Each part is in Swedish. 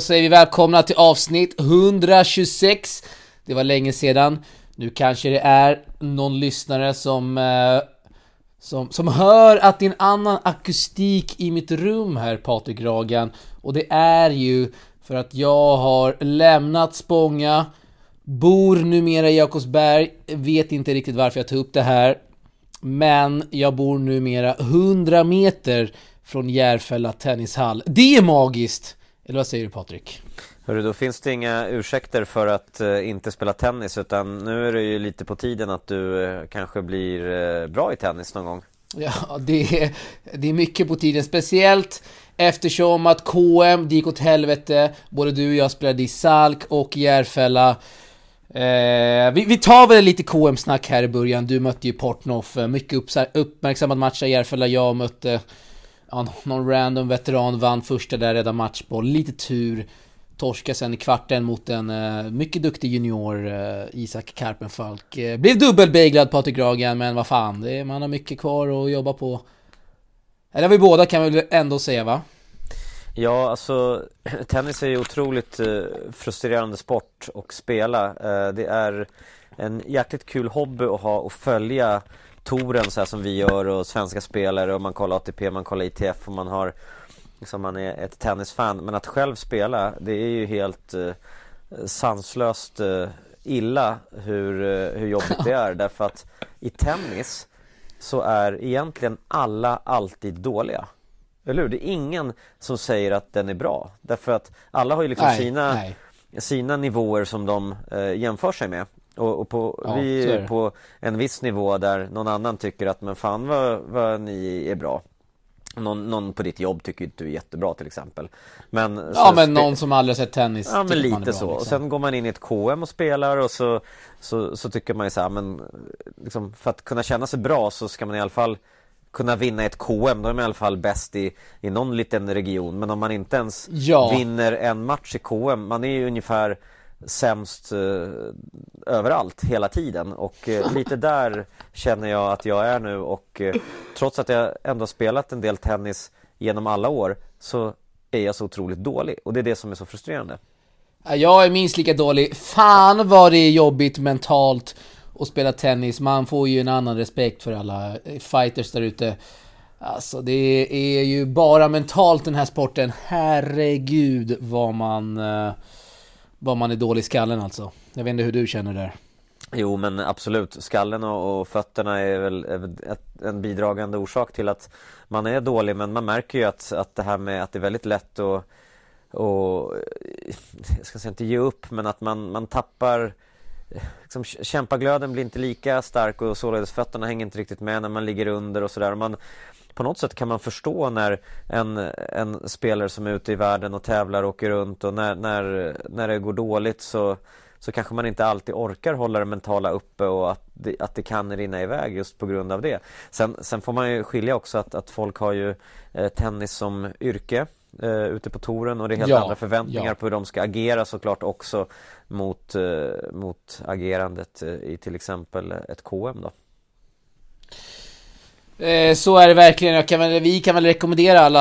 och säger vi välkomna till avsnitt 126. Det var länge sedan. Nu kanske det är någon lyssnare som, eh, som, som hör att det är en annan akustik i mitt rum här Patrik Ragan. Och det är ju för att jag har lämnat Spånga, bor numera i Jakobsberg, vet inte riktigt varför jag tog upp det här. Men jag bor numera 100 meter från Järfälla tennishall. Det är magiskt! Eller vad säger du Patrik? Hörru, då finns det inga ursäkter för att uh, inte spela tennis utan nu är det ju lite på tiden att du uh, kanske blir uh, bra i tennis någon gång. Ja, det är, det är mycket på tiden. Speciellt eftersom att KM, det gick åt helvete. Både du och jag spelade i Salk och Järfälla. Eh, vi, vi, tar väl lite KM-snack här i början. Du mötte ju Portnoff. Mycket uppmärksammad match av Järfälla. Jag mötte ja, någon random veteran vann första där, redan matchboll, lite tur. Torska sen i kvarten mot en uh, mycket duktig junior, uh, Isak Karpenfalk. Uh, blev dubbelbeglad Patrik Ragen, men vad fan, det är, man har mycket kvar att jobba på. Eller vi båda kan vi väl ändå säga va? Ja, alltså tennis är ju otroligt frustrerande sport att spela. det är en jäkligt kul hobby att ha och följa touren så här som vi gör och svenska spelare och man kollar ATP, man kollar ITF och man har liksom man är ett tennisfan. Men att själv spela, det är ju helt eh, sanslöst eh, illa hur, eh, hur jobbigt det är. Därför att i tennis så är egentligen alla alltid dåliga. Eller hur? Det är ingen som säger att den är bra. Därför att alla har ju liksom nej, sina, nej. sina nivåer som de eh, jämför sig med. Och, och på, ja, vi är på en viss nivå där någon annan tycker att men fan vad, vad ni är bra. Någon, någon, på ditt jobb tycker inte du är jättebra till exempel. Men Ja men någon som aldrig sett tennis Ja men lite bra, så, liksom. och sen går man in i ett KM och spelar och så Så, så tycker man ju så här, men liksom, För att kunna känna sig bra så ska man i alla fall Kunna vinna ett KM, då är man i alla fall bäst i, i någon liten region. Men om man inte ens ja. vinner en match i KM Man är ju ungefär sämst eh, överallt hela tiden och eh, lite där känner jag att jag är nu och eh, trots att jag ändå spelat en del tennis genom alla år så är jag så otroligt dålig och det är det som är så frustrerande. Jag är minst lika dålig. Fan vad det är jobbigt mentalt att spela tennis. Man får ju en annan respekt för alla eh, fighters där ute. Alltså det är ju bara mentalt den här sporten. Herregud vad man eh, vad man är dålig i skallen alltså. Jag vet inte hur du känner där. Jo men absolut, skallen och, och fötterna är väl, ett, en bidragande orsak till att man är dålig men man märker ju att, att det här med att det är väldigt lätt att och, jag ska säga inte ge upp men att man, man tappar liksom, Kämpaglöden blir inte lika stark och således fötterna hänger inte riktigt med när man ligger under och sådär på något sätt kan man förstå när en, en spelare som är ute i världen och tävlar och åker runt och när, när, när det går dåligt så, så kanske man inte alltid orkar hålla det mentala uppe och att det, att det kan rinna iväg just på grund av det. Sen, sen får man ju skilja också att, att folk har ju eh, tennis som yrke eh, ute på touren och det är helt ja, andra förväntningar ja. på hur de ska agera såklart också mot, eh, mot agerandet eh, i till exempel ett KM då. Eh, så är det verkligen. Kan väl, vi kan väl rekommendera alla,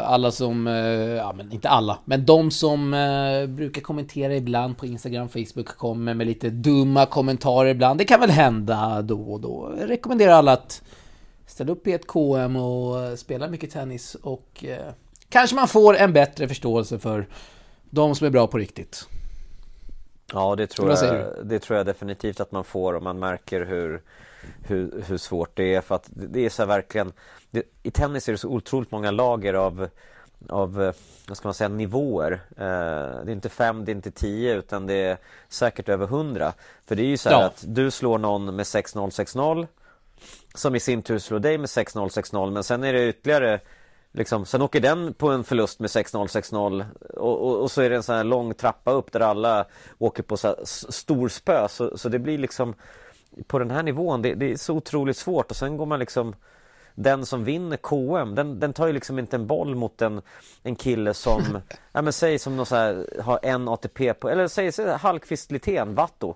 alla som, eh, ja men inte alla, men de som eh, brukar kommentera ibland på Instagram, Facebook, kommer med lite dumma kommentarer ibland. Det kan väl hända då och då. Jag rekommenderar alla att ställa upp i ett KM och spela mycket tennis och kanske man får en bättre förståelse för de som är bra på riktigt. Ja, det tror, jag, det tror jag definitivt att man får och man märker hur hur, hur svårt det är för att det är så verkligen det, I tennis är det så otroligt många lager av av, eh, vad ska man säga, nivåer. Eh, det är inte fem, det är inte tio utan det är säkert över hundra. För det är ju så ja. att du slår någon med 6-0, 6-0 som i sin tur slår dig med 6-0, 6-0 men sen är det ytterligare Liksom, sen åker den på en förlust med 6-0, 6-0 och, och, och, så är det en sån här lång trappa upp där alla åker på så här stor spö så, så det blir liksom på den här nivån, det, det, är så otroligt svårt och sen går man liksom den som vinner KM, den, den tar ju liksom inte en boll mot en, en kille som, ja men säg som någon så här, har en ATP på, eller säg, säg Hallqvist Lithén, Vatto.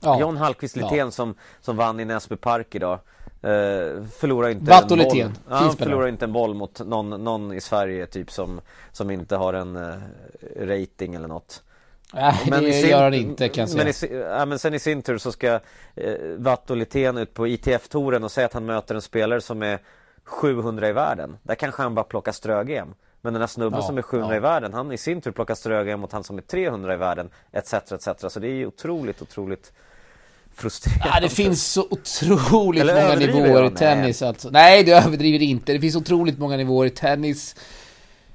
Ja. John Hallqvist Lithén ja. som, som vann i Näsby Park idag. Uh, förlorar inte Vatt en boll. Ja, han förlorar inte en boll mot någon, någon i Sverige typ som, som inte har en uh, rating eller något. Nej, men det sin, gör han inte kan jag säga. Men, i, ja, men sen i sin tur så ska eh, Vatt Lithén ut på ITF-touren och säga att han möter en spelare som är 700 i världen. Där kanske han bara plockar strö-GM. Men den här snubben ja, som är 700 ja. i världen, han i sin tur plockar strö mot han som är 300 i världen, etc, etc. Så det är ju otroligt, otroligt frustrerande. Ja, det finns så otroligt Eller många nivåer i tennis Nej. alltså. Nej, du överdriver inte. Det finns otroligt många nivåer i tennis.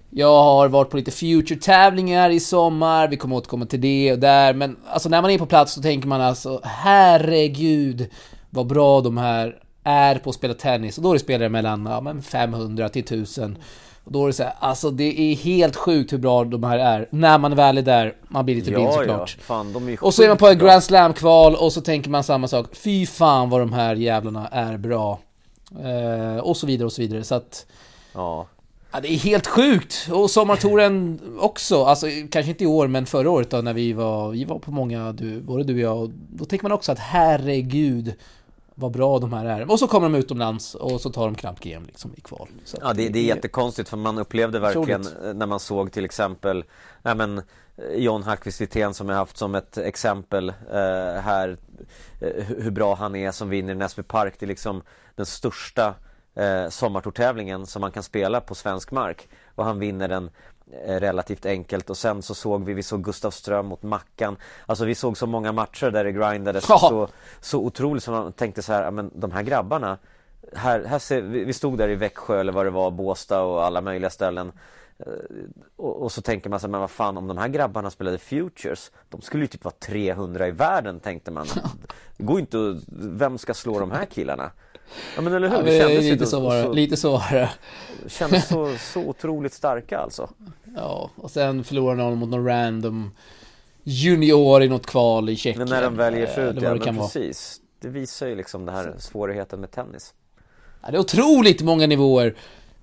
Jag har varit på lite future-tävlingar i sommar, vi kommer återkomma till det och där, men alltså när man är på plats så tänker man alltså herregud vad bra de här är på att spela tennis och då är det spelare mellan ja, men 500 till 1000 och då är det så här, alltså det är helt sjukt hur bra de här är. När man väl är där, man blir lite blind såklart. Ja. Fan, de är och så är man på ett Grand Slam-kval och så tänker man samma sak. Fy fan vad de här jävlarna är bra. Eh, och så vidare och så vidare. Så att... Ja. Ja, det är helt sjukt! Och sommartouren också, alltså kanske inte i år men förra året då när vi var, vi var på många, du, både du och jag, och då tänker man också att herregud vad bra de här är. Och så kommer de utomlands och så tar de knappt GM liksom i kval. Ja, det, det är jättekonstigt för man upplevde verkligen troligt. när man såg till exempel nej men, John Hallqvist Wirtén som jag haft som ett exempel eh, här eh, hur bra han är som vinner Näsby Park. Det är liksom den största eh, sommartortävlingen som man kan spela på svensk mark. Och han vinner den eh, relativt enkelt. Och sen så såg vi, vi såg Gustav Ström mot Mackan. Alltså vi såg så många matcher där det grindades så, så otroligt som man tänkte så här, men de här grabbarna här, här ser, vi stod där i Växjö eller vad det var, Båstad och alla möjliga ställen. Eh, och, och, så tänker man så men vad fan om de här grabbarna spelade Futures De skulle ju typ vara 300 i världen tänkte man. Det går inte att, vem ska slå de här killarna? Ja men eller hur, ja, det kändes lite, så var det, så, lite så var det Kändes så, så otroligt starka alltså Ja, och sen förlorade de mot någon random junior i något kval i Tjeckien Men när de väljer sig ut, ja men precis vara. Det visar ju liksom den här svårigheten med tennis ja, Det är otroligt många nivåer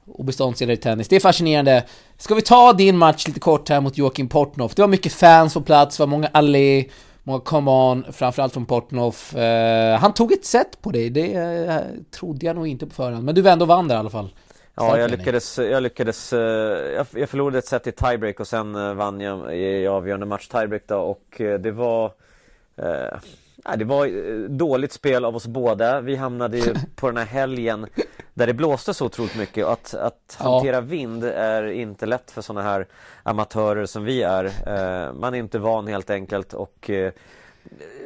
och beståndsdelar i tennis. Det är fascinerande. Ska vi ta din match lite kort här mot Joakim Portnoff? Det var mycket fans på plats, det var många allé Många come on, framförallt från Portnoff. Uh, han tog ett set på dig, det uh, trodde jag nog inte på förhand. Men du ändå vann där i alla fall. Ja, jag lyckades, jag lyckades, uh, jag, förlorade ett set i tiebreak och sen vann jag i avgörande match tiebreak då och det var Nej, det var dåligt spel av oss båda. Vi hamnade ju på den här helgen där det blåste så otroligt mycket. Att, att hantera ja. vind är inte lätt för sådana här amatörer som vi är. Eh, man är inte van helt enkelt och eh,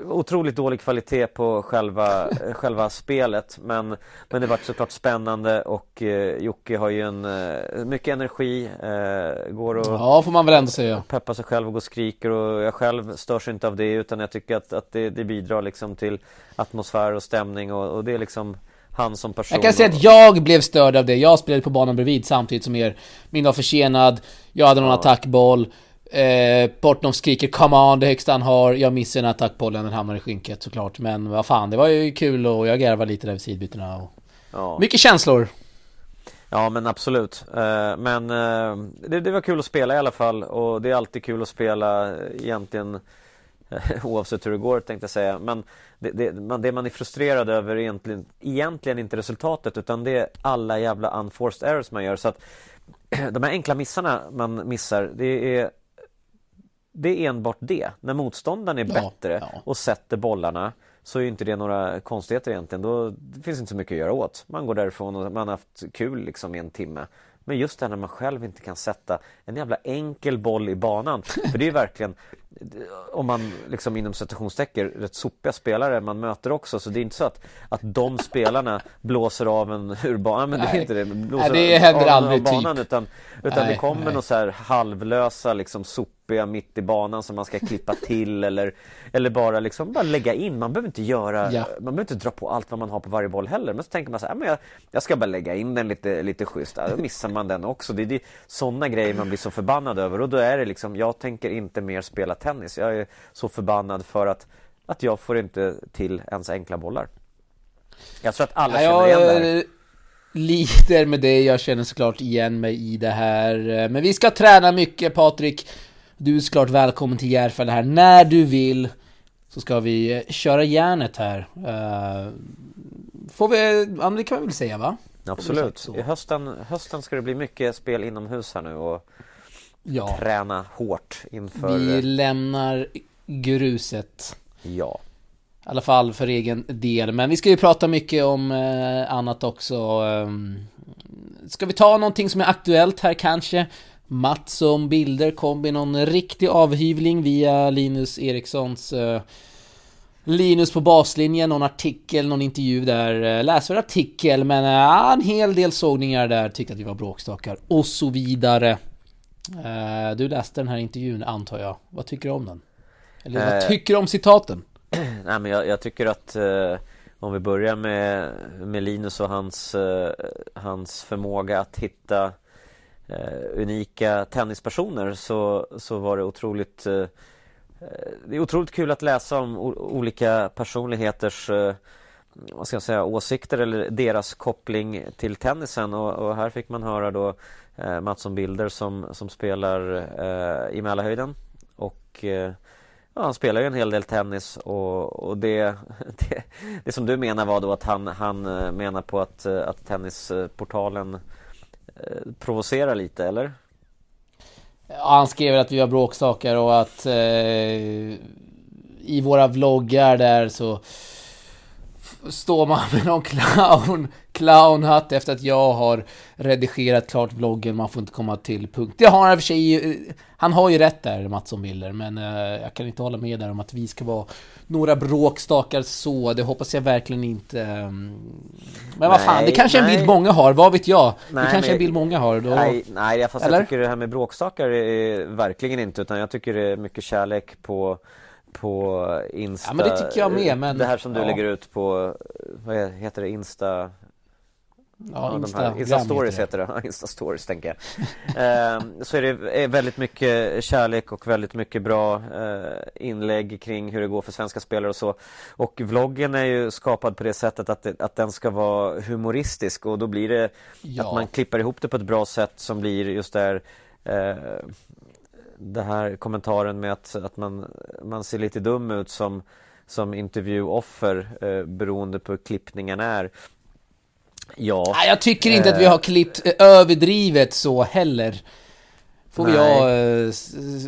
otroligt dålig kvalitet på själva, själva spelet men, men det var såklart spännande och eh, Jocke har ju en, eh, mycket energi eh, går och Ja får man väl ändå säga Peppar sig själv och går och skriker och jag själv störs inte av det utan jag tycker att, att det, det bidrar liksom till atmosfär och stämning och, och det är liksom han som person. Jag kan säga att jag blev störd av det. Jag spelade på banan bredvid samtidigt som er. Min var försenad, jag hade någon ja. attackboll. Eh, Portnoff skriker 'Come on' det högsta han har. Jag missar en attackbollen, den hamnar i skynket såklart. Men vad fan, det var ju kul och jag garvade lite där vid sidbytena. Och... Ja. Mycket känslor. Ja men absolut. Eh, men eh, det, det, var kul att spela i alla fall och det är alltid kul att spela egentligen oavsett hur det går tänkte jag säga. Men det, det, man, det man är frustrerad över är egentligen, egentligen inte resultatet utan det är alla jävla unforced errors man gör. Så att de här enkla missarna man missar, det är det är enbart det. När motståndaren är ja, bättre ja. och sätter bollarna så är inte det några konstigheter egentligen. Då det finns inte så mycket att göra åt. Man går därifrån och man har haft kul liksom i en timme. Men just det här när man själv inte kan sätta en jävla enkel boll i banan. För det är verkligen om man liksom inom citationstecken rätt sopiga spelare man möter också så det är inte så att, att de spelarna blåser av en ur banan men det är inte det. Blåser nej, det händer aldrig banan, typ utan, utan nej, det kommer nej. några så här halvlösa liksom sopiga mitt i banan som man ska klippa till eller eller bara liksom bara lägga in. Man behöver inte göra ja. man behöver inte dra på allt vad man har på varje boll heller. Men så tänker man så här men jag, jag ska bara lägga in den lite lite schysst. Då missar man den också. Det är, det sådana grejer man blir så förbannad över. Och då är det liksom jag tänker inte mer spela tennis. Jag är så förbannad för att, att jag får inte till ens enkla bollar. Jag tror att alla känner igen det här. Lider med det, jag känner såklart igen mig i det här. Men vi ska träna mycket Patrik. Du är såklart välkommen till Järfälla här när du vill. Så ska vi köra järnet här. Får vi, ja, det kan vi väl säga va? Absolut. I hösten, hösten ska det bli mycket spel inomhus här nu och ja. träna hårt inför... Vi lämnar gruset. Ja. I alla fall för egen del. Men vi ska ju prata mycket om eh, annat också. Ehm, ska vi ta någonting som är aktuellt här kanske? Mattsson Bilder kom i någon riktig avhyvling via Linus Erikssons eh, Linus på baslinjen, någon artikel, någon intervju där. Eh, läsvärd artikel, men äh, en hel del sågningar där, tyckte att vi var bråkstakar och så vidare. Uh, du läste den här intervjun antar jag. Vad tycker du om den? Eller vad tycker du om citaten? Nej men jag, jag tycker att uh, om vi börjar med, med Linus och hans, hans förmåga att hitta unika tennispersoner så, så var det otroligt det är otroligt kul att läsa om olika personligheters vad ska jag säga, åsikter eller deras koppling till tennisen och, och här fick man höra då eh, Mattsson Bilder som, som spelar eh, i Mälarhöjden och eh, ja, han spelar ju en hel del tennis och, och det, det, det som du menar var då att han, han eh, menar på att, eh, att tennisportalen eh, provocerar lite eller? Ja, han skrev att vi var bråkstakar och att eh, i våra vloggar där så står man med någon clown, clownhatt efter att jag har redigerat klart vloggen, man får inte komma till punkt. Det har han i och för sig, han har ju rätt där, Mattsson Bilder, men uh, jag kan inte hålla med där om att vi ska vara några bråkstakar så, det hoppas jag verkligen inte. Um, men vad fan, det kanske är en bild många har, vad vet jag? Nej, det kanske är en bild många har. Då... Nej, nej, fast Eller? jag tycker det här med bråkstakar är verkligen inte, utan jag tycker det är mycket kärlek på på Insta. Ja men det tycker jag med. Men, det här som du ja. lägger ut på, vad heter det, Insta? Ja, Insta, Insta stories heter det. Insta stories tänker jag. eh, så är det väldigt mycket kärlek och väldigt mycket bra eh, inlägg kring hur det går för svenska spelare och så. Och vloggen är ju skapad på det sättet att, det, att den ska vara humoristisk och då blir det ja. att man klipper ihop det på ett bra sätt som blir just där eh, det här kommentaren med att, att man, man ser lite dum ut som, som intervjuoffer eh, beroende på hur klippningen är. Ja. Jag tycker inte eh, att vi har klippt eh, överdrivet så heller. Får Nej. jag eh,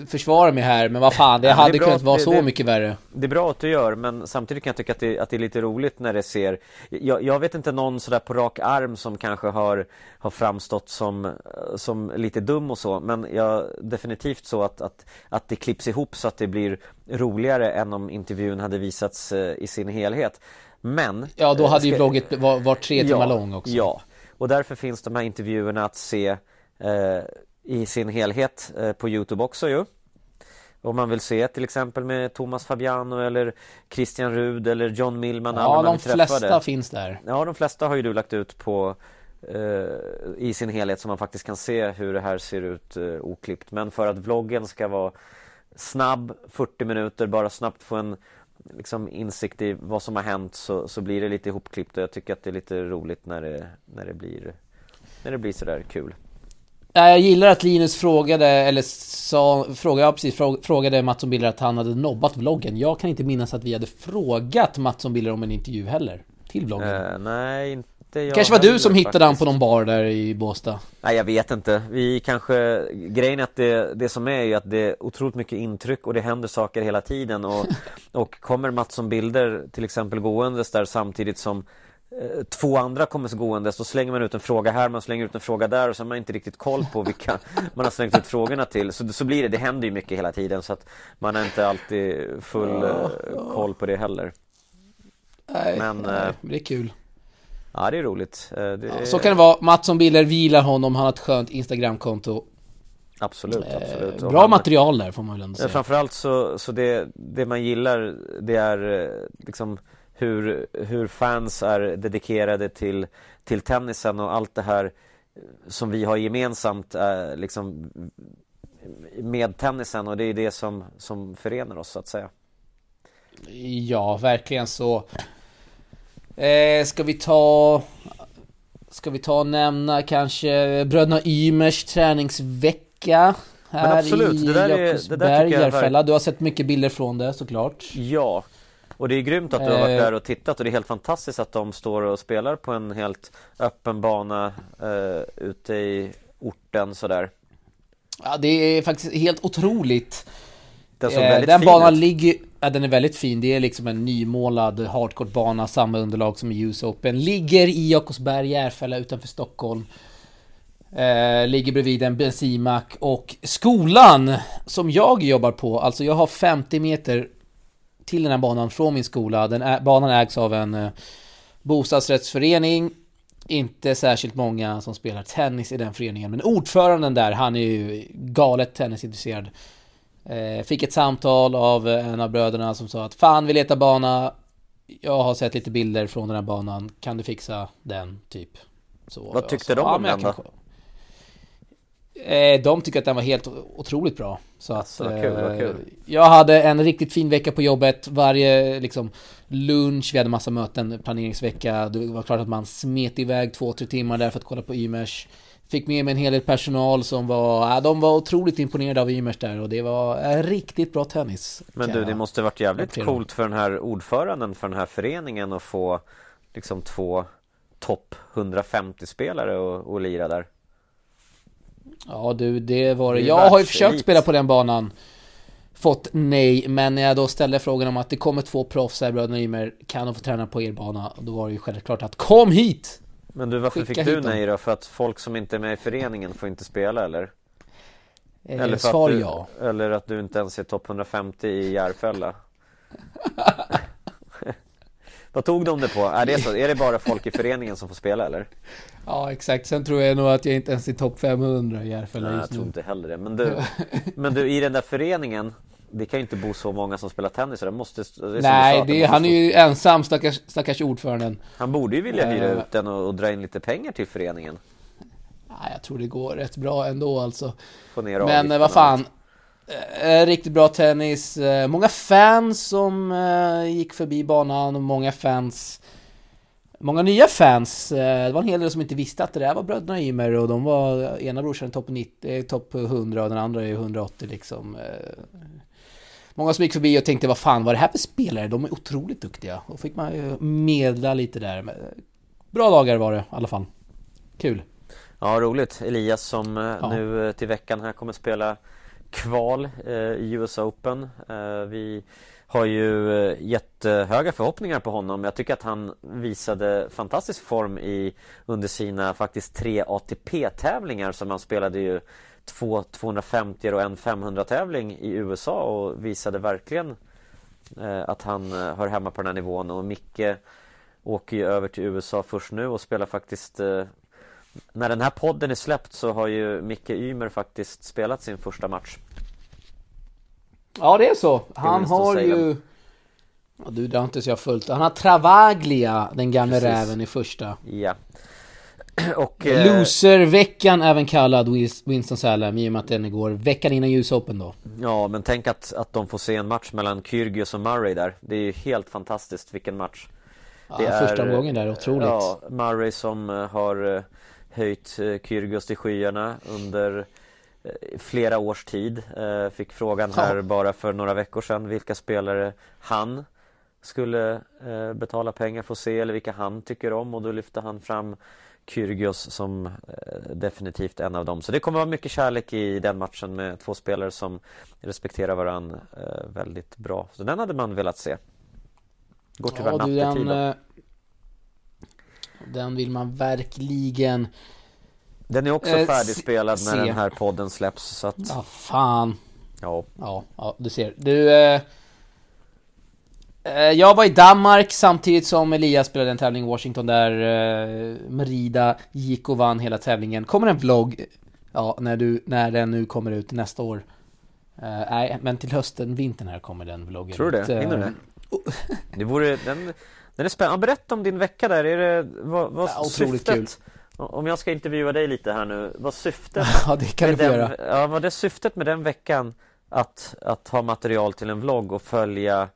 försvara mig här, men vad fan, det ja, hade det kunnat vara så det, mycket värre. Det är bra att du gör, men samtidigt kan jag tycka att det, att det är lite roligt när det ser jag, jag, vet inte någon sådär på rak arm som kanske har, har framstått som, som lite dum och så, men jag, definitivt så att, att, att det klipps ihop så att det blir roligare än om intervjun hade visats eh, i sin helhet. Men Ja, då hade ska, ju vlogget var, var tre timmar ja, lång också. Ja, och därför finns de här intervjuerna att se eh, i sin helhet eh, på Youtube också ju. Om man vill se till exempel med Thomas Fabiano eller Christian Rud eller John Millman Ja, de flesta finns där. Ja, de flesta har ju du lagt ut på eh, i sin helhet så man faktiskt kan se hur det här ser ut eh, oklippt. Men för att vloggen ska vara snabb, 40 minuter, bara snabbt få en liksom, insikt i vad som har hänt så, så blir det lite ihopklippt. Och jag tycker att det är lite roligt när det, när det blir när det blir sådär kul jag gillar att Linus frågade, eller sa, frågade, ja, precis, frågade Mattsson Biller att han hade nobbat vloggen. Jag kan inte minnas att vi hade frågat Mattsson Biller om en intervju heller. Till vloggen. Uh, nej, inte jag kanske var du som hittade han på någon bar där i Båstad? Nej, jag vet inte. Vi kanske... Grejen är att det, det som är ju att det är otroligt mycket intryck och det händer saker hela tiden och, och kommer Mattsson Bilder till exempel gåendes där samtidigt som två andra kommer så gående så slänger man ut en fråga här, man slänger ut en fråga där och så har man inte riktigt koll på vilka man har slängt ut frågorna till. Så, så blir det, det händer ju mycket hela tiden så att man har inte alltid full ja, ja. koll på det heller. Nej, men, nej, eh, det är kul. Ja, det är roligt. Eh, det ja, så kan det vara. Mattsson Biller vilar honom, han har ett skönt Instagramkonto. Absolut, absolut. bra han, material där får man väl ändå säga. Framförallt så, så det, det man gillar det är liksom hur, hur fans är dedikerade till, till tennisen och allt det här som vi har gemensamt eh, liksom med tennisen och det är det som, som förenar oss så att säga. Ja, verkligen så. Eh, ska vi ta... Ska vi ta och nämna kanske Bröderna Ymers träningsvecka här absolut, i Jakobsberg, Järfälla. Du har sett mycket bilder från det såklart. Ja, Och det är grymt att du har varit där och tittat och det är helt fantastiskt att de står och spelar på en helt öppen bana eh, ute i orten sådär. Ja, det är faktiskt helt otroligt. Den, eh, den banan ut. ligger... Ja, den är väldigt fin. Det är liksom en nymålad hardcourt-bana, samma underlag som i US Open. Ligger i Jakobsberg, Järfälla utanför Stockholm. Eh, ligger bredvid en bensinmack och skolan som jag jobbar på, alltså jag har 50 meter till den här banan från min skola. Den är, banan ägs av en eh, bostadsrättsförening. Inte särskilt många som spelar tennis i den föreningen, men ordföranden där, han är ju galet tennisintresserad. Eh, fick ett samtal av en av bröderna som sa att Fan vi letar bana Jag har sett lite bilder från den här banan Kan du fixa den typ så, Vad tyckte de om den då? Eh, de tycker att den var helt otroligt bra. Så att, så kul, vad kul. Eh, jag hade en riktigt fin vecka på jobbet. Varje liksom, lunch, vi hade massa möten, planeringsvecka. Det var klart att man smet iväg två, tre timmar där för att kolla på Ymers. Fick med mig en hel del personal som var, de var otroligt imponerade av Ymers där och det var en riktigt bra tennis. Men du, det måste varit jävligt coolt för den här ordföranden för den här föreningen att få liksom två topp 150 spelare och, och lira där. Ja du, det var det. Jag har ju försökt spela på den banan. Fått nej, men när jag då ställde frågan om att det kommer två proffs här, bröderna Ymer, kan de få träna på er bana? Då var det ju självklart att kom hit! Men du, varför Skicka fick du nej då? För att folk som inte är med i föreningen får inte spela eller? Eh, eller svar att du, ja. Eller att du inte ens är topp 150 i Järfälla? Vad tog de det på? Är det, så? är det bara folk i föreningen som får spela eller? Ja exakt, sen tror jag nog att jag inte ens är topp 500 i Järfälla Nej, jag tror inte heller det. Men du, men du, i den där föreningen det kan ju inte bo så många som spelar tennis det måste det Nej, sa, det, han är ju ensam stackars, stackars ordföranden Han borde ju vilja hyra uh, ut den och, och, dra in lite pengar till föreningen Nej, jag tror det går rätt bra ändå alltså Men vad fan Eh, riktigt bra tennis. Eh, många fans som eh, gick förbi banan. Många fans. Många nya fans. Eh, det var en hel del som inte visste att det där var bröderna Ymer och de var ena brorsan topp 90, topp 100 och den andra är 180 liksom. Eh, många som gick förbi och tänkte vad fan var det här för spelare? De är otroligt duktiga. Då fick man ju medla lite där. Bra dagar var det i alla fall. Kul. Ja, roligt. Elias som ja. nu till veckan här kommer spela kval eh, i US Open. Eh, vi har ju eh, jättehöga förhoppningar på honom. Jag tycker att han visade fantastisk form i under sina faktiskt tre ATP-tävlingar som han spelade ju två 250 och en 500 tävling i USA och visade verkligen att han hör hemma på den här nivån och Micke åker ju över till USA först nu och spelar faktiskt när den här podden är släppt så har ju Micke Ymer faktiskt spelat sin första match. Ja det är så. Han har ju... Ja, du, det har inte så jag följt. Han har Travaglia, den gamle räven i första. Ja. Och... Eh... Loser-veckan även kallad Winston Salem i och med att den går veckan innan US Open då. Ja, men tänk att, att de får se en match mellan Kyrgios och Murray där. Det är ju helt fantastiskt vilken match. Ja, det första omgången där, otroligt. Ja, Murray som eh, har eh, höjt eh, Kyrgios till skyarna under eh, flera års tid. Eh, fick frågan här bara för några veckor sedan vilka spelare han skulle betala pengar för att se eller vilka han tycker om och då lyfte han fram Kyrgios som definitivt en av dem. Så det kommer vara mycket kärlek i den matchen med två spelare som respekterar varandra väldigt bra. Så den hade man velat se. Går tyvärr ja, nattetid. Den, vill man verkligen Den är också eh, färdigspelad när den här podden släpps så att Ja fan. Ja. Ja, ja du ser. Du eh, eh, Jag var i Danmark samtidigt som Elias spelade en tävling i Washington där eh, Merida gick och vann hela tävlingen. Kommer en vlogg Ja, när, du, när den nu kommer ut nästa år? Uh, Nej, men till hösten, vintern här kommer den vloggen Tror du det? Hinner du det? Det vore, den, den är spännande. Berätta om din vecka där. Är det, vad, vad ja, syftet? Kul. Om jag ska intervjua dig lite här nu. Vad syftet? ja, det kan du få göra. Ja, vad är syftet med den veckan? Att, att ha material till en vlogg och följa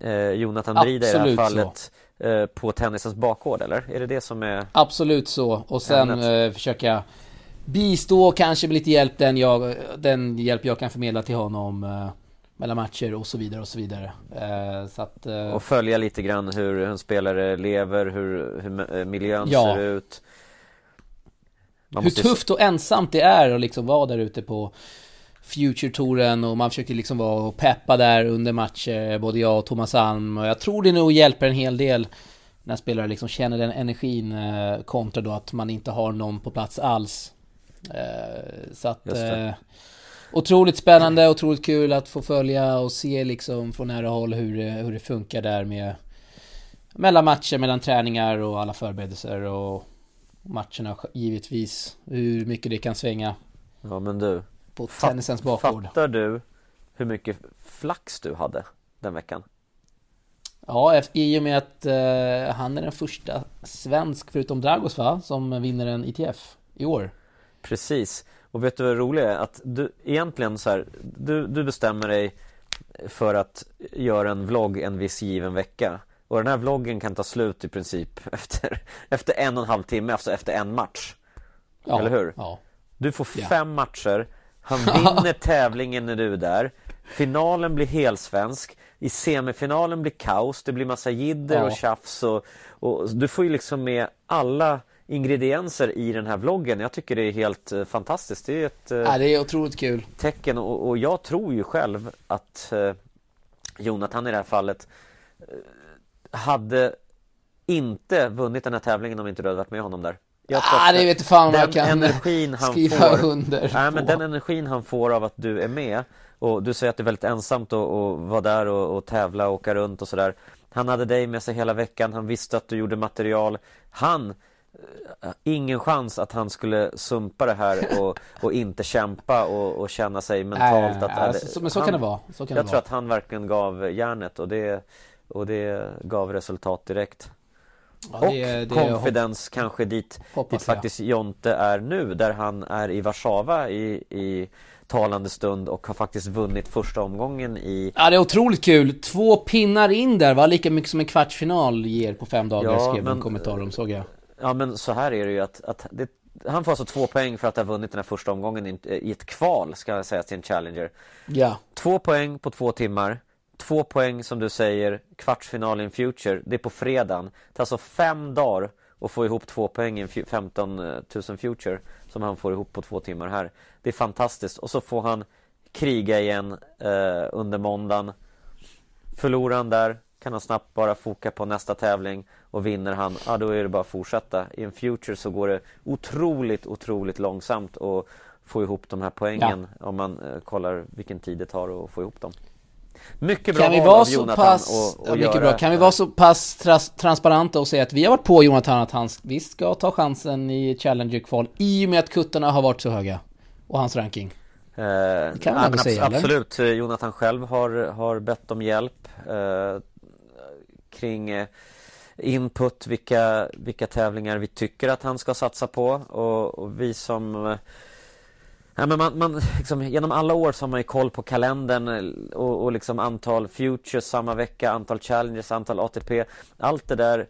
eh, Jonathan Brida i det här fallet eh, på tennisens bakgård eller? Är det det som är Absolut så och sen eh, försöka bistå kanske med lite hjälp den, jag, den hjälp jag kan förmedla till honom eh, mellan matcher och så vidare och så vidare. Eh, så att, eh, och följa lite grann hur en spelare lever, hur, hur miljön ja. ser ut. Man hur tufft och ensamt det är att liksom vara där ute på Future-touren och man försöker liksom vara och peppa där under matcher, både jag och Thomas Alm. Och jag tror det nog hjälper en hel del när spelare liksom känner den energin eh, kontra då att man inte har någon på plats alls. Eh, så att... Eh, otroligt spännande, otroligt kul att få följa och se liksom från nära håll hur det, hur det funkar där med mellan matcher, mellan träningar och alla förberedelser och matcherna givetvis. Hur mycket det kan svänga. Ja men du. På tennisens bakgård. Fattar du hur mycket flax du hade den veckan? Ja, i och med att uh, han är den första svensk, förutom Dragos va, som vinner en ITF i år. Precis. Och vet du vad det roliga är? Att du egentligen så här, du, du bestämmer dig för att göra en vlogg en viss given vecka. Och den här vloggen kan ta slut i princip efter, efter en och en halv timme, alltså efter en match. Ja, Eller hur? Ja. Du får fem ja. matcher, han vinner tävlingen när du är där. Finalen blir helsvensk. I semifinalen blir kaos, det blir massa jidder ja. och tjafs och, och du får ju liksom med alla ingredienser i den här vloggen. Jag tycker det är helt eh, fantastiskt. Det är ett eh, ja, det är otroligt kul. tecken och, och jag tror ju själv att eh, Jonathan i det här fallet eh, hade inte vunnit den här tävlingen om inte du hade varit med honom där. Jag ah, det vet fan om jag kan energin han skriva får, under nej, men Den energin han får av att du är med och du säger att det är väldigt ensamt att, vara där och, och tävla och åka runt och sådär. Han hade dig med sig hela veckan, han visste att du gjorde material. Han ingen chans att han skulle sumpa det här och, och inte kämpa och, och känna sig mentalt att... Äh, så, men så han, kan det vara. Jag det tror vara. att han verkligen gav järnet och det, och det gav resultat direkt. Ja, och det, det confidence kanske dit, dit faktiskt Jonte är nu där han är i Warszawa i, i talande stund och har faktiskt vunnit första omgången i... Ja det är otroligt kul! Två pinnar in där va? Lika mycket som en kvartsfinal ger på fem dagar ja, skrev men, en kommentar om såg jag Ja men så här är det ju att, att det, han får alltså två poäng för att ha vunnit den här första omgången i, ett kval ska jag säga till en Challenger. Ja. Två poäng på två timmar. Två poäng som du säger, kvartsfinal in Future. Det är på fredagen. Det är alltså fem dagar att få ihop två poäng i 15 000 Future som han får ihop på två timmar här. Det är fantastiskt. Och så får han kriga igen eh, under måndagen. Förlorar han där kan han snabbt bara foka på nästa tävling och vinner han, ja då är det bara att fortsätta. I en future så går det otroligt, otroligt långsamt att få ihop de här poängen ja. om man eh, kollar vilken tid det tar att få ihop dem. Mycket bra kan vi vara så pass, och, och ja, mycket bra. Kan vi vara så pass trans transparenta och säga att vi har varit på Jonathan att han visst ska ta chansen i Challenger-kval i och med att kuttarna har varit så höga? Och hans ranking? Eh, det kan man ja, säga, Absolut, eller? Jonathan själv har, har bett om hjälp eh, kring eh, input, vilka, vilka tävlingar vi tycker att han ska satsa på och, och vi som eh, Ja, men man, man, liksom, genom alla år så har man ju koll på kalendern eh, och, och liksom antal futures samma vecka, antal challenges, antal ATP. Allt det där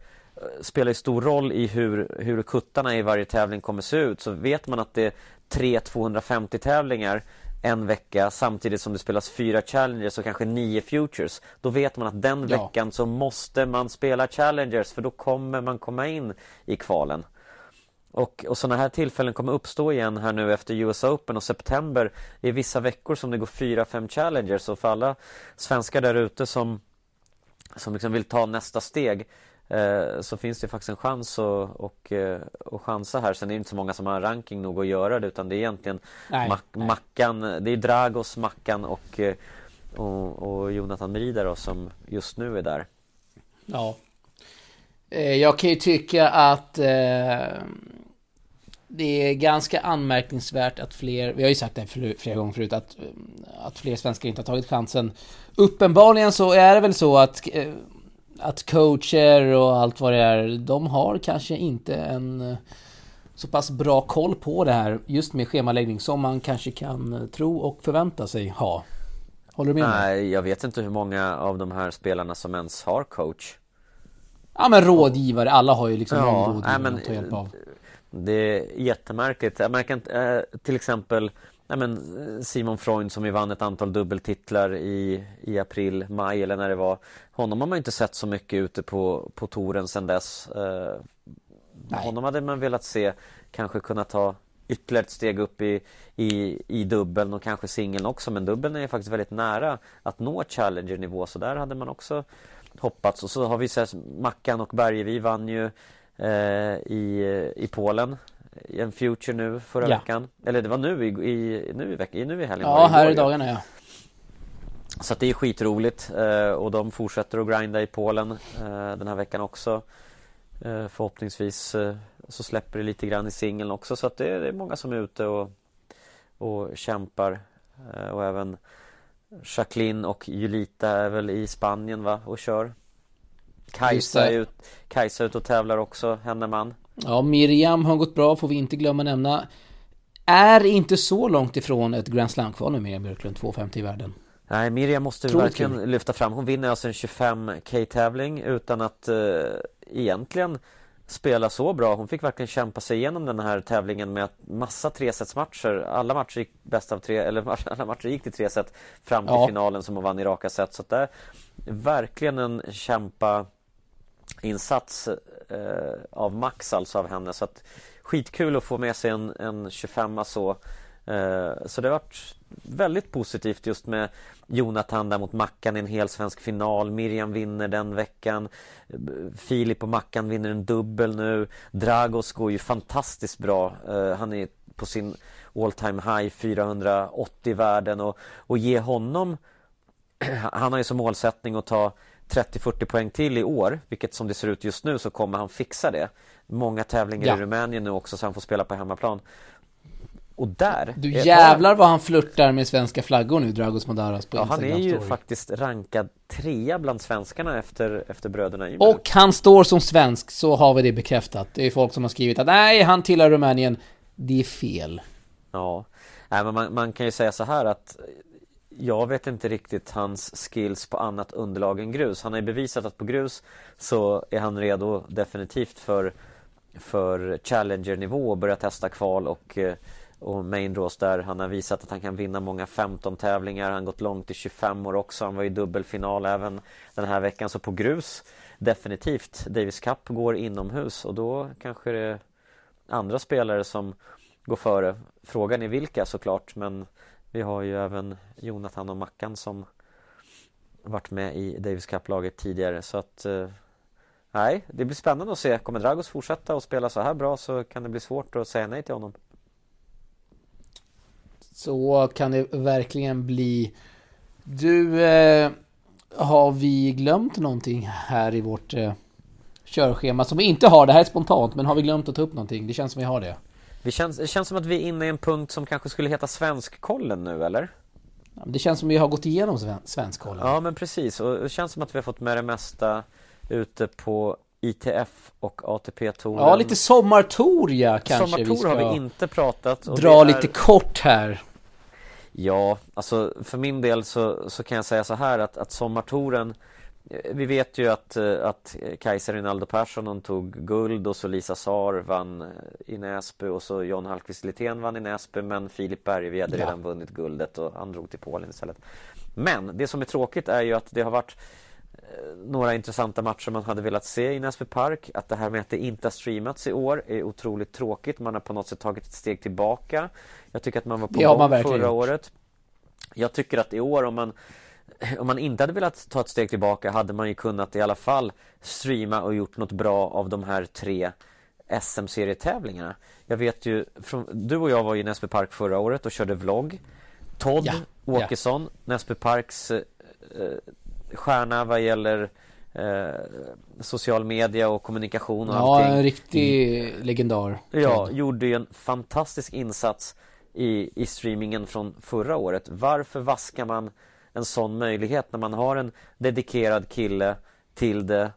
spelar ju stor roll i hur, hur kuttarna i varje tävling kommer se ut. Så vet man att det är tre 250 tävlingar en vecka samtidigt som det spelas fyra challengers och kanske nio futures. Då vet man att den ja. veckan så måste man spela challengers för då kommer man komma in i kvalen. Och, och sådana här tillfällen kommer uppstå igen här nu efter US Open och september. Det är vissa veckor som det går fyra, fem challengers och för alla svenskar där ute som, som liksom vill ta nästa steg Eh, så finns det faktiskt en chans att och, eh, och chansa här. Sen är det inte så många som har ranking nog att göra det utan det är egentligen nej, Mac nej. Mackan, det är Dragos, Mackan och, eh, och, och Jonathan Merida som just nu är där. Ja. Jag kan ju tycka att eh, det är ganska anmärkningsvärt att fler, vi har ju sagt det flera gånger förut, att, att fler svenskar inte har tagit chansen. Uppenbarligen så är det väl så att eh, att coacher och allt vad det är, de har kanske inte en eh, så pass bra koll på det här just med schemaläggning som man kanske kan eh, tro och förvänta sig ha. Håller du med Nej, jag vet inte hur många av de här spelarna som ens har coach. Ja men rådgivare, alla har ju liksom ja, någon rådgivare nej, men, att ta hjälp av. Det är jättemärkligt. Jag märker inte, till exempel nej men eh, Simon Freund som ju vann ett antal dubbeltitlar i, i april, maj eller när det var. Honom har man inte sett så mycket ute på, på touren sedan dess. Eh, honom hade man velat se kanske kunna ta ytterligare ett steg upp i, i, i dubbeln och kanske singeln också. Men dubbeln är faktiskt väldigt nära att nå Challenger-nivå så där hade man också hoppats. Och så har vi sett Mackan och Bergevi vann ju eh, i, i Polen i en Future nu förra ja. veckan. Eller det var nu i, i, nu i, veckan, nu i helgen. Ja, här i dagarna ja. Så att det är skitroligt eh, och de fortsätter att grinda i Polen eh, den här veckan också. Eh, förhoppningsvis så släpper det lite grann i singeln också så att det är, många som är ute och, och kämpar. Och även Jacqueline och Julita är väl i Spanien va och kör. Kajsa är, ut, Kajsa är ute och tävlar också, henne man. Ja, Miriam har gått bra får vi inte glömma nämna. Är inte så långt ifrån ett Grand Slam-kval nu Miriam Björklund, 2.50 i världen. Nej, Miriam måste Troligt verkligen lyfta fram. Hon vinner alltså en 25K-tävling utan att eh, egentligen spela så bra. Hon fick verkligen kämpa sig igenom den här tävlingen med massa tresetsmatcher. Alla matcher gick bäst av tre, eller alla matcher gick till tre set fram till ja. finalen som hon vann i raka set. Så att det är verkligen en kämpa insats eh, av Max alltså av henne. Så att skitkul att få med sig en, en 25 så. Eh, så det har varit väldigt positivt just med Jonathan där mot Mackan i en hel svensk final. Miriam vinner den veckan. Filip och Mackan vinner en dubbel nu. Dragos går ju fantastiskt bra. Uh, han är på sin all time high 480 världen och, och ge honom Han har ju som målsättning att ta 30-40 poäng till i år Vilket som det ser ut just nu så kommer han fixa det Många tävlingar ja. i Rumänien nu också så han får spela på hemmaplan och där Du jävlar vad han flörtar med svenska flaggor nu, Dragos Modaras på Ja, han är ju faktiskt rankad trea bland svenskarna efter, efter bröderna Ymer. Och han står som svensk, så har vi det bekräftat. Det är folk som har skrivit att nej, han tillhör Rumänien. Det är fel. Ja, nej, men man, man kan ju säga så här att jag vet inte riktigt hans skills på annat underlag än grus. Han har ju bevisat att på grus så är han redo definitivt för, för Challenger-nivå och börja testa kval och eh, och main draws där. Han har visat att han kan vinna många 15 tävlingar. Han har gått långt i 25 år också. Han var i dubbelfinal även den här veckan. Så på grus definitivt. Davis Cup går inomhus och då kanske det är andra spelare som går före. Frågan är vilka såklart men vi har ju även Jonathan och Mackan som varit med i Davis Cup-laget tidigare så att eh, Nej, det blir spännande att se. Kommer Dragos fortsätta att spela så här bra så kan det bli svårt att säga nej till honom. Så kan det verkligen bli. Du, eh, har vi glömt någonting här i vårt eh, körschema som vi inte har? Det här är spontant, men har vi glömt att ta upp någonting? Det känns som vi har det. Det känns, det känns som att vi är inne i en punkt som kanske skulle heta Svenskkollen nu, eller? Det känns som att vi har gått igenom Svenskkollen. Ja, men precis. Och det känns som att vi har fått med det mesta ute på ITF och ATP-touren. Ja, lite sommartour ja, kanske Sommartour vi ska har vi inte pratat. dra är... lite kort här. Ja, alltså för min del så, så kan jag säga så här att, att sommartouren eh, vi vet ju att, eh, att Kajsa Rinaldo Persson tog guld och så Lisa Sar vann eh, i Näsby och så John Hallqvist Lithén vann i Näsby men Filip Berg hade ja. redan vunnit guldet och han drog till Polen istället. Men det som är tråkigt är ju att det har varit några intressanta matcher man hade velat se i Näsby Park. Att det här med att det inte har streamats i år är otroligt tråkigt. Man har på något sätt tagit ett steg tillbaka. Jag tycker att man var på gång förra gjort. året. Jag tycker att i år om man om man inte hade velat ta ett steg tillbaka hade man ju kunnat i alla fall streama och gjort något bra av de här tre SM-serietävlingarna. Jag vet ju, från, du och jag var i Näsby Park förra året och körde vlogg. Todd ja, Åkesson, ja. Näsby Parks eh, stjärna vad gäller eh, social media och kommunikation och ja, allting. Ja, en riktig legendar. Ja, gjorde ju en fantastisk insats i, i streamingen från förra året. Varför vaskar man en sån möjlighet när man har en dedikerad kille till det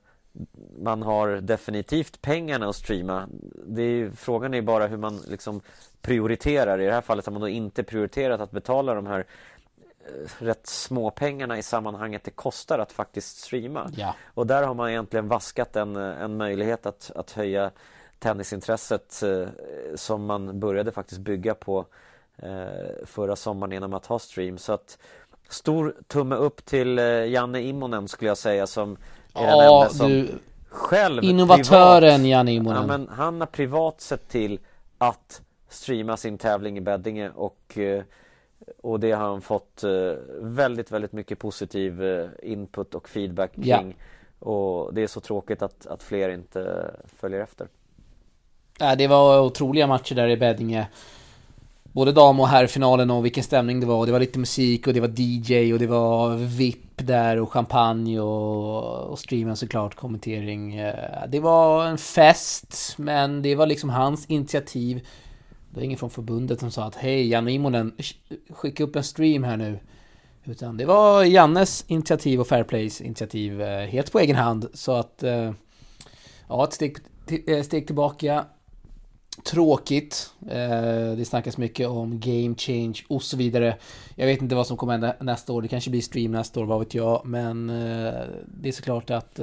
man har definitivt pengarna att streama. Det är, frågan är bara hur man liksom prioriterar. I det här fallet har man då inte prioriterat att betala de här rätt små pengarna i sammanhanget det kostar att faktiskt streama. Ja. Och där har man egentligen vaskat en, en möjlighet att, att höja tennisintresset eh, som man började faktiskt bygga på eh, förra sommaren genom att ha stream. Så att stor tumme upp till eh, Janne Immonen skulle jag säga som är den Ja, enda som du, själv innovatören privat, Janne ja, Immonen. men Han har privat sett till att streama sin tävling i Beddinge och eh, och det har han fått eh, väldigt, väldigt mycket positiv eh, input och feedback Ja. kring. Och det är så tråkigt att, att fler inte följer efter. Ja, det var otroliga matcher där i Beddinge. Både dam och herrfinalen och vilken stämning det var. Det var lite musik och det var DJ och det var VIP där och champagne och, och streamen såklart, kommentering. Eh, Det var en fest, men det var liksom hans initiativ. Det var ingen från förbundet som sa att hej Janne Immonen, skicka upp en stream här nu. Utan det var Jannes initiativ och Fairplays initiativ eh, helt på egen hand. Så att, eh, ja, ett steg, eh, steg tillbaka. Tråkigt. Det snackas mycket om game change och så vidare. Jag vet inte vad som kommer hända nästa år. Det kanske blir stream nästa år, vad vet jag. Men det är såklart att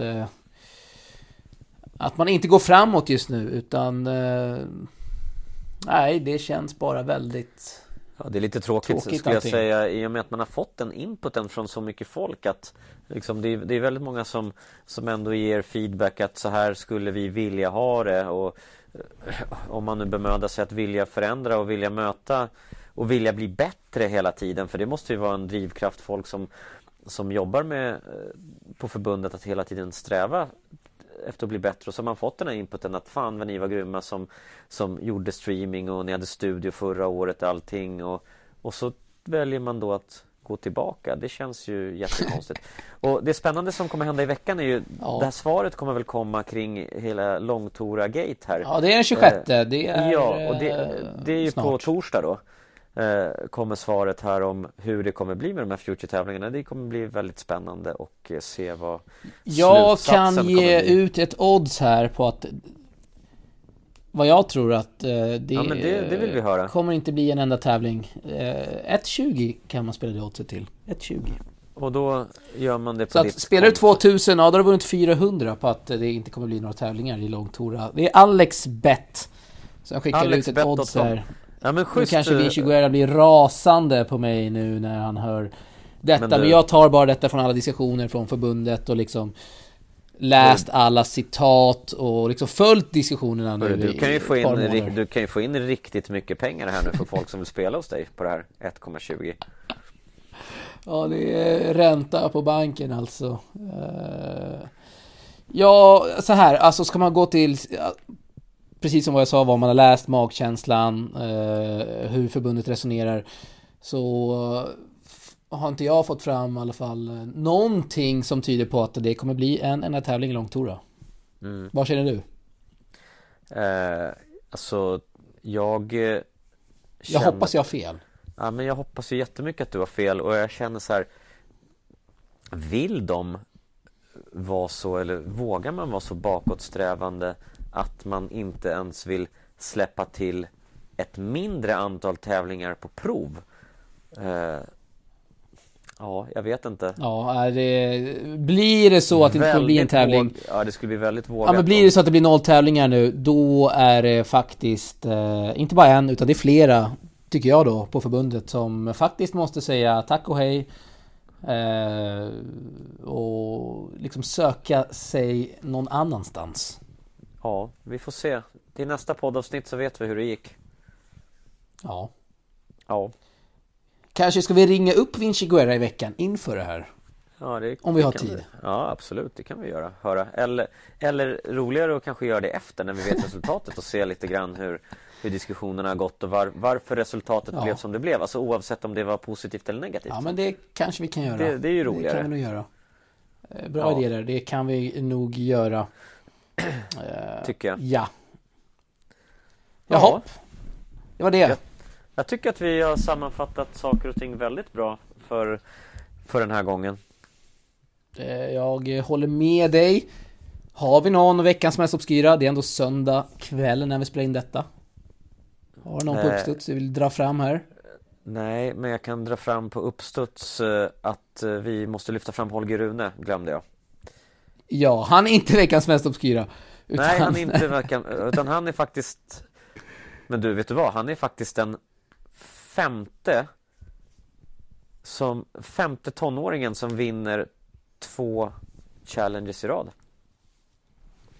att man inte går framåt just nu utan nej, det känns bara väldigt Ja, det är lite tråkigt, Tråkigt skulle jag säga i och med att man har fått den inputen från så mycket folk att liksom, det, är, det är väldigt många som, som ändå ger feedback att så här skulle vi vilja ha det och eh, om man nu bemödar sig att vilja förändra och vilja möta och vilja bli bättre hela tiden för det måste ju vara en drivkraft folk som, som jobbar med eh, på förbundet att hela tiden sträva efter att bli bättre och så har man fått den här inputen att fan vad ni var grymma som, som gjorde streaming och ni hade studio förra året och allting och, och så väljer man då att gå tillbaka. Det känns ju jättekonstigt. och det spännande som kommer hända i veckan är ju Ja. det här svaret kommer väl komma kring hela Långtora Gate här. Ja, det är den 26. Det är Eh, Ja, och det, eh, det är ju på snart. torsdag då eh, Kommer svaret här om hur det kommer bli med de här Future-tävlingarna Det kommer bli väldigt spännande och eh, se vad Jag kan ge bli. ut ett odds här på att vad jag tror att eh, det, Ja, det- det kommer inte bli en enda tävling. Eh, 1.20 kan man spela det oddset till. 1.20. Och då gör man det på Så ditt att spelar du konto. 2000, ja då har du vunnit 400 på att det inte kommer bli några tävlingar i Långtora. Det är Alex Bet. Så jag skickar Alex ut ett odds här. Ja men Nu schysst kanske eh, Vinci Guerra blir rasande på mig nu när han hör detta. Men Men, du- jag tar bara detta från alla diskussioner från förbundet och liksom läst alla citat och liksom följt diskussionerna nu du, kan ju få in, du kan ju få in riktigt mycket pengar här nu för folk som vill spela hos dig på det här 1,20 Ja, det är ränta på banken alltså. Eh, Ja, så här, alltså ska man gå till Precis som vad jag sa, vad man har läst, magkänslan, eh, hur förbundet resonerar Så har inte jag fått fram i alla fall eh, någonting som tyder på att det kommer bli en enda tävling i Långtora. mm. Vad känner du? eh, Alltså jag eh, Jag känner- hoppas jag har fel. Ja men jag hoppas ju jättemycket att du har fel och jag känner så här Vill de vara så eller vågar man vara så bakåtsträvande att man inte ens vill släppa till ett mindre antal tävlingar på prov? Eh, ja, jag vet inte. Ja, det, blir det så att det inte kommer bli en tävling våg- Ja, det skulle bli väldigt vågat. Ja men blir det så att det blir noll tävlingar nu, då är det faktiskt eh, inte bara en, utan det är flera, tycker jag då, på förbundet som faktiskt måste säga tack och hej. Eh, och liksom söka sig någon annanstans. Ja, vi får se. Till nästa poddavsnitt så vet vi hur det gick. Ja. Ja, Kanske ska vi ringa upp Vinci Guerra i veckan inför det här? Ja, det, Om vi det har tid. Ja, absolut. Det kan vi göra. Höra. Eller, eller roligare att kanske göra det efter när vi vet resultatet och se lite grann hur, hur diskussionerna har gått och var, varför resultatet Ja. blev som det blev. Alltså oavsett om det var positivt eller negativt. Ja men det kanske vi kan göra. Det- det är ju Det roligare. kan vi nog göra. Eh, Bra Ja. idé där, det kan vi nog göra. Eh, Tycker jag. Ja. Ja. Jaha. Det var det. Ja. Jag tycker att vi har sammanfattat saker och ting väldigt bra för, för den här gången. Eh, Jag håller med dig. Har vi någon veckans mest obskyra? Det är ändå söndag kväll när vi spelar in detta. Har du någon på Eh. uppstuds du vill dra fram här? Nej, men jag kan dra fram på uppstuds att vi måste lyfta fram Holger Rune, glömde jag. Ja, han är inte veckans mest obskyra. Utan... Nej, han är inte varken, utan han är faktiskt Men du, vet du vad? Han är faktiskt den femte som femte tonåringen som vinner två challenges i rad.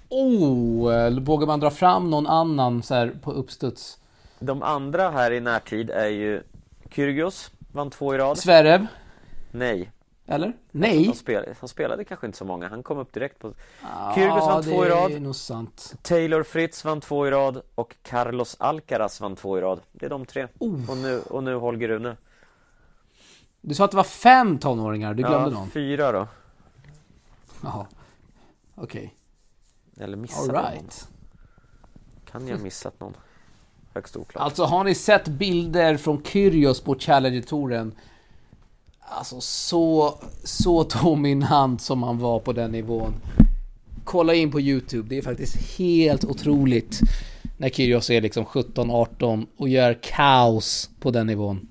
Oh, eh, vågar man dra fram någon annan så här på uppstuds? De andra här i närtid är ju Kyrgios, vann två i rad. Zverev? Nej. Eller? Nej? Han spelade, han spelade kanske inte så många, han kom upp direkt på... Kyrgios vann två i rad. nog sant. Taylor Fritz vann två i rad och Carlos Alcaraz vann två i rad. Det är de tre. Oh. Och, nu, och nu Holger Rune. Du sa att det var fem tonåringar, du glömde ja, någon? fyra då. Jaha. Okej. Eller missade jag någon? Alright. Kan jag ha missat någon? Högst oklart. Alltså har ni sett bilder från Kyrgios på Challenger-touren? Alltså så, så dominant som han var på den nivån. Kolla in på YouTube, det är faktiskt helt otroligt. När Kyrgios är liksom 17-18 och gör kaos på den nivån.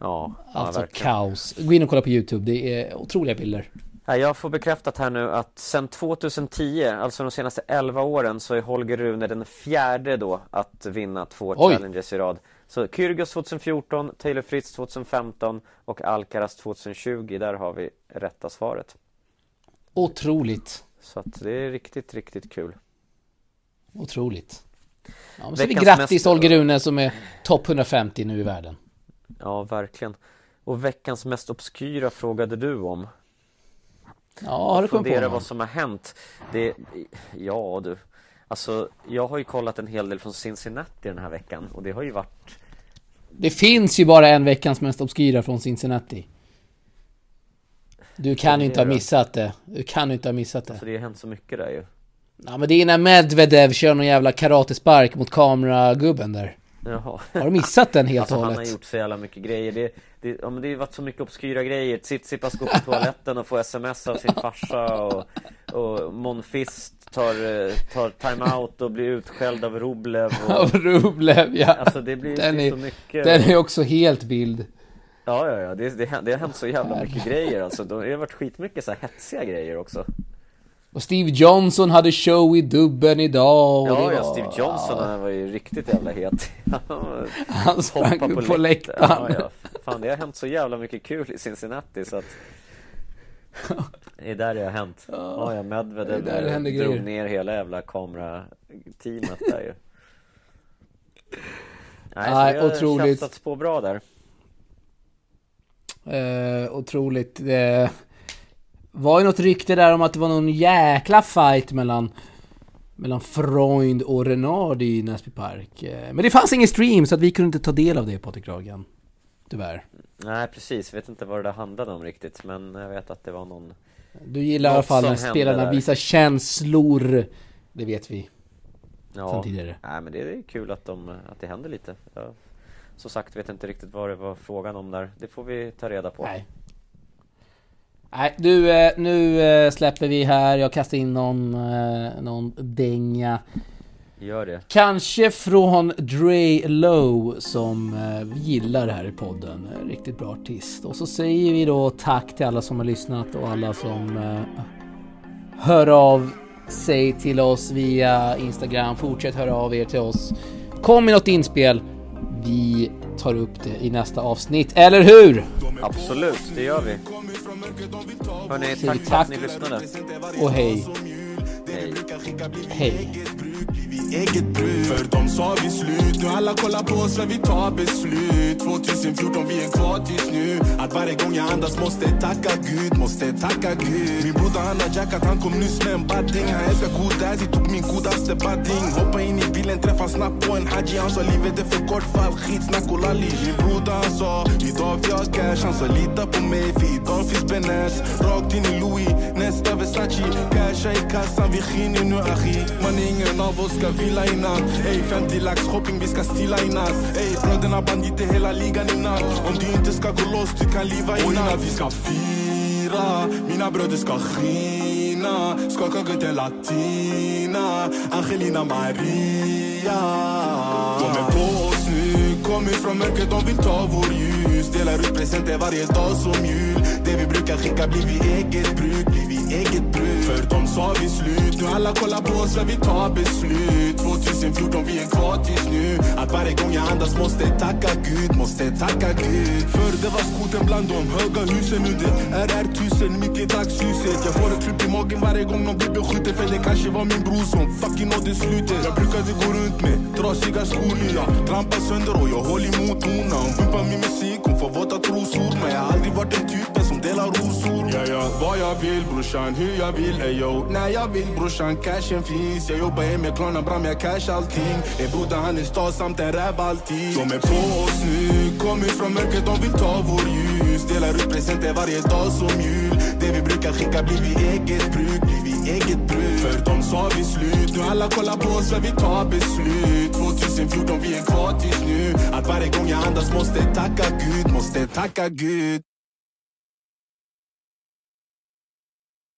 Ja, ja Alltså verkligen. kaos. Gå in och kolla på YouTube, det är otroliga bilder. Ja, Jag får bekräftat här nu att sedan 2010, alltså de senaste 11 åren, så är Holger Rune den fjärde då att vinna två Oj. challenges i rad. Så Kyrgios 2014, Taylor Fritz 2015 och Alcaraz 2020, där har vi rätta svaret. Otroligt. Så att det är riktigt, riktigt kul. Otroligt. Ja, men så Veckans grattis mest- Holger Rune som är topp 150 nu i världen. Ja, verkligen. Och veckans mest obskyra frågade du om. Ja, har du kommit på någon? vad som har hänt. Det, ja du. Alltså, jag har ju kollat en hel del från Cincinnati den här veckan och det har ju varit Det finns ju bara en veckans mest obskyra från Cincinnati. Du kan ju inte ha missat det. Du kan ju inte ha missat det. Så det har hänt så mycket där ju. Ja men det är när Medvedev kör någon jävla karatespark mot kameragubben där. Jaha. Har du missat den helt Alltså och han har hållet? gjort så jävla mycket grejer. Det, det, ja, men det har varit så mycket obskyra grejer. Tsitsipas går på toaletten och får sms av sin farsa och, och Monfist tar, eh, tar time-out och blir utskälld av Rublev. Och, Av Rublev ja. alltså det blir Den är så mycket. den är också helt bild. Ja, ja, ja. Det, det, det har hänt så jävla mycket grejer alltså. Det har varit skitmycket så här hetsiga grejer också. Och Steve Johnson hade show i dubben idag. Ja, det ja, var- Steve Johnson han var ju riktigt jävla het. Han sprang upp på läktaren. läktaren. Ja, ja. Fan, det har hänt så jävla mycket kul i Cincinnati så att Det är där det har hänt. Ja, ja, Medvedev Det är där det drog grejer. ner hela jävla kamerateamet där ju. Nej, Nej, så det har otroligt. på bra där. Eh, otroligt. Det var ju något rykte där om att det var någon jäkla fight mellan mellan Freund och Renard i Näsby Park. Eh, Men det fanns ingen stream så att vi kunde inte ta del av det Patrik Ragen. Tyvärr. Nej, precis. Vet inte vad det handlade om riktigt, men jag vet att det var någon Du gillar i alla fall när spelarna där. visar känslor. Det vet vi Ja, sen tidigare. nej, men det är kul att, de, att det händer lite. Jag, som sagt, vet inte riktigt vad det var frågan om där. Det får vi ta reda på. Nej. Nej, du, eh, nu eh, släpper vi här. Jag kastar in någon, eh, någon dänga. Gör det. Kanske från Dre Low som eh, vi gillar här i podden. Eh, Riktigt bra artist. Och så säger vi då tack till alla som har lyssnat och alla som eh, hör av sig till oss via Instagram. Fortsätt höra av er till oss. Kom med något inspel. Vi tar upp det i nästa avsnitt, eller hur? Absolut, det gör vi. Hörni, tack vi för att tack. ni lyssnade. Och hej. Hej. Hej eget bruk. För dem sa vi slut, nu alla kollar på oss för vi tar beslut. 2014 vi är kvar tills nu. Att varje gång jag andas måste tacka Gud, måste tacka Gud. Min broder han har jackat, han kom nyss med en badding Han älskar godazzi, tog min godaste badding Hoppa in i bilen, träffa snabbt på en haji. Han sa livet är för kort för all skitsnack och lalli. Min broder han sa, idag vi har cash. Han sa lita på mig, för idag finns Benäs. Rakt in i Louis, nästa Versace. Casha i kassan, vi skiner nu achi. Man ingen av oss ska vila i natt. Ey 50 lax shopping, vi ska stila i natt. Ey bröderna banditer hela ligan i natt. Om du inte ska gå loss, du kan liva i natt. vi ska fira, mina bröder ska skina. Skaka gött latina, Angelina Maria. De är på oss nu, kom ut från mörkret, de vill ta vår ljus Delar ut presenter varje dag som jul. Det vi brukar skicka blir vi eget bruk, blir vi eget bruk. För dom sa vi slut, nu alla kollar på oss för vi tar beslut. 2014 vi är kvar tills nu. Att varje gång jag andas måste tacka Gud, måste tacka Gud. Förr det var skoten bland de höga husen, nu det är R1000 mitt i dagsljuset. Jag får ett klipp i magen varje gång någon blir beskjuten För det kanske var min bror som fucking nådde slutet. Jag brukade gå runt med trasiga skor, jag trampar sönder och jag håller emot hona Hon pumpar min musik, får våta trosor Men jag har aldrig varit den typen som delar rosor. Ja, ja, vad jag vill brorsan, hur jag vill, eyo När jag vill brorsan, cashen finns. Jag jobbar hem med klanen, bram, jag cash allting. En broder han är stad samt en räv alltid. De är på oss nu, kommer från mörkret, de vill ta vår ljus. Delar ut presenter varje dag som jul. Det vi brukar skicka blir vi eget bruk, blir vi eget bruk för de sa vi slut, nu alla kollar på oss för vi tar beslut. 2014 vi är kvar tills nu. Att varje gång jag andas måste tacka Gud, måste tacka Gud.